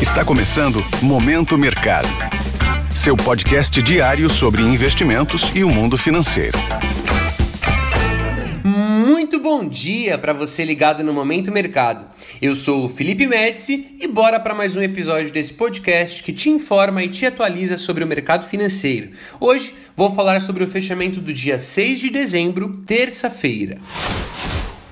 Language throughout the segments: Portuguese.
Está começando Momento Mercado. Seu podcast diário sobre investimentos e o mundo financeiro. Muito bom dia para você ligado no Momento Mercado. Eu sou o Felipe Médici e bora para mais um episódio desse podcast que te informa e te atualiza sobre o mercado financeiro. Hoje vou falar sobre o fechamento do dia 6 de dezembro, terça-feira.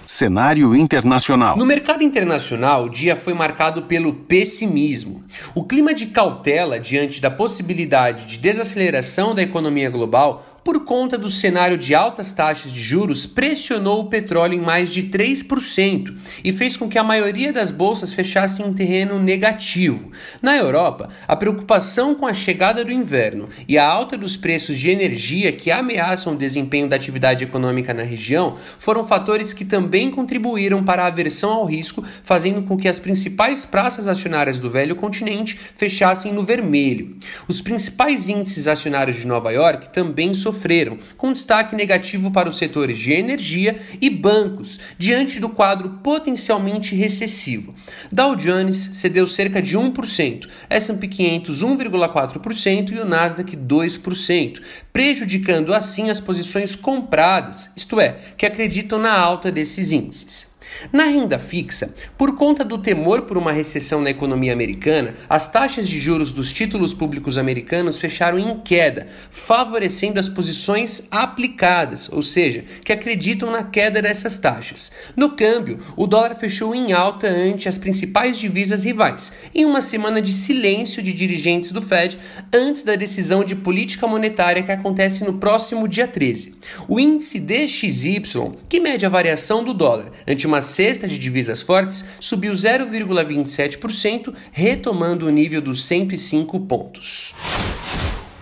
Cenário internacional. No mercado internacional, o dia foi marcado pelo pessimismo. O clima de cautela diante da possibilidade de desaceleração da economia global por conta do cenário de altas taxas de juros, pressionou o petróleo em mais de 3% e fez com que a maioria das bolsas fechassem em terreno negativo. Na Europa, a preocupação com a chegada do inverno e a alta dos preços de energia que ameaçam o desempenho da atividade econômica na região foram fatores que também contribuíram para a aversão ao risco, fazendo com que as principais praças acionárias do velho continente fechassem no vermelho. Os principais índices acionários de Nova York também sofreram sofreram, com destaque negativo para os setores de energia e bancos, diante do quadro potencialmente recessivo. Dow Jones cedeu cerca de 1%, S&P 500 1,4% e o Nasdaq 2%, prejudicando assim as posições compradas, isto é, que acreditam na alta desses índices. Na renda fixa, por conta do temor por uma recessão na economia americana, as taxas de juros dos títulos públicos americanos fecharam em queda, favorecendo as posições aplicadas, ou seja, que acreditam na queda dessas taxas. No câmbio, o dólar fechou em alta ante as principais divisas rivais, em uma semana de silêncio de dirigentes do Fed antes da decisão de política monetária que acontece no próximo dia 13. O índice DXY, que mede a variação do dólar ante uma cesta de divisas fortes, subiu 0,27%, retomando o nível dos 105 pontos.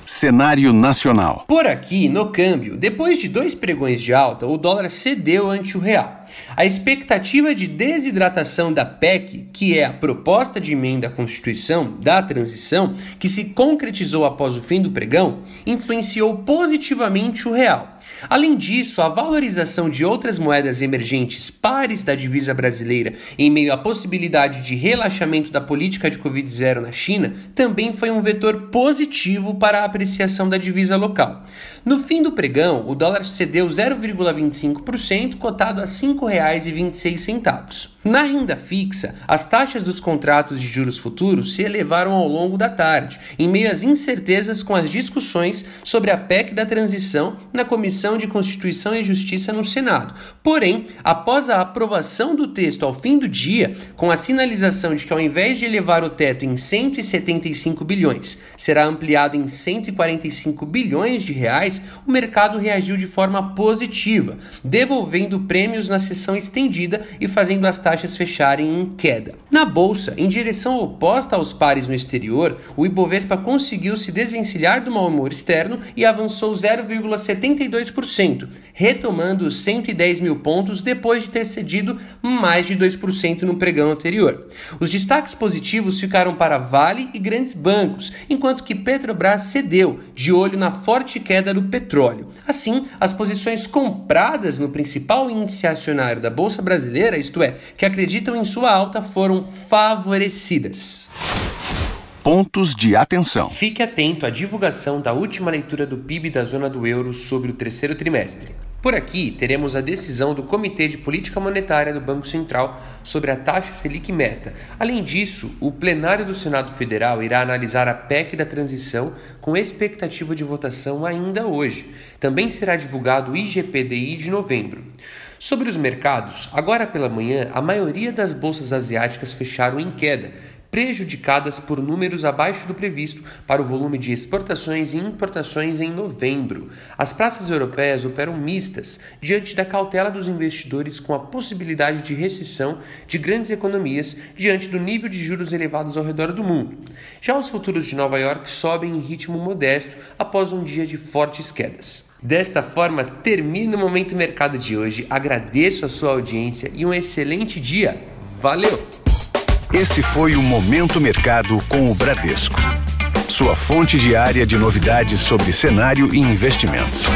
Cenário nacional. Por aqui, no câmbio, depois de dois pregões de alta, o dólar cedeu ante o real. A expectativa de desidratação da PEC, que é a proposta de emenda à Constituição da transição, que se concretizou após o fim do pregão, influenciou positivamente o real. Além disso, a valorização de outras moedas emergentes pares da divisa brasileira em meio à possibilidade de relaxamento da política de Covid-0 na China também foi um vetor positivo para a apreciação da divisa local. No fim do pregão, o dólar cedeu 0,25%, cotado a R$ 5,26. Na renda fixa, as taxas dos contratos de juros futuros se elevaram ao longo da tarde, em meio às incertezas com as discussões sobre a PEC da transição na Comissão de Constituição e Justiça no Senado. Porém, após a aprovação do texto ao fim do dia, com a sinalização de que ao invés de elevar o teto em 175 bilhões, será ampliado em 145 bilhões de reais, o mercado reagiu de forma positiva, devolvendo prêmios na sessão estendida e fazendo as taxas fecharem em queda. Na bolsa, em direção oposta aos pares no exterior, o Ibovespa conseguiu se desvencilhar do mau humor externo e avançou 0,72%, retomando os 110 mil pontos depois de ter cedido mais de 2% no pregão anterior. Os destaques positivos ficaram para Vale e grandes bancos, enquanto que Petrobras cedeu, de olho na forte queda do petróleo. Assim, as posições compradas no principal índice acionário da Bolsa Brasileira, isto é, que acreditam em sua alta foram favorecidas. Pontos de atenção. Fique atento à divulgação da última leitura do PIB da zona do euro sobre o terceiro trimestre. Por aqui, teremos a decisão do Comitê de Política Monetária do Banco Central sobre a taxa Selic meta. Além disso, o plenário do Senado Federal irá analisar a PEC da transição com expectativa de votação ainda hoje. Também será divulgado o IGPDI de novembro. Sobre os mercados, agora pela manhã, a maioria das bolsas asiáticas fecharam em queda, prejudicadas por números abaixo do previsto para o volume de exportações e importações em novembro. As praças europeias operam mistas diante da cautela dos investidores com a possibilidade de recessão de grandes economias diante do nível de juros elevados ao redor do mundo. Já os futuros de Nova York sobem em ritmo modesto após um dia de fortes quedas. Desta forma, termina o Momento Mercado de hoje. Agradeço a sua audiência e um excelente dia. Valeu! Esse foi o Momento Mercado com o Bradesco. Sua fonte diária de novidades sobre cenário e investimentos.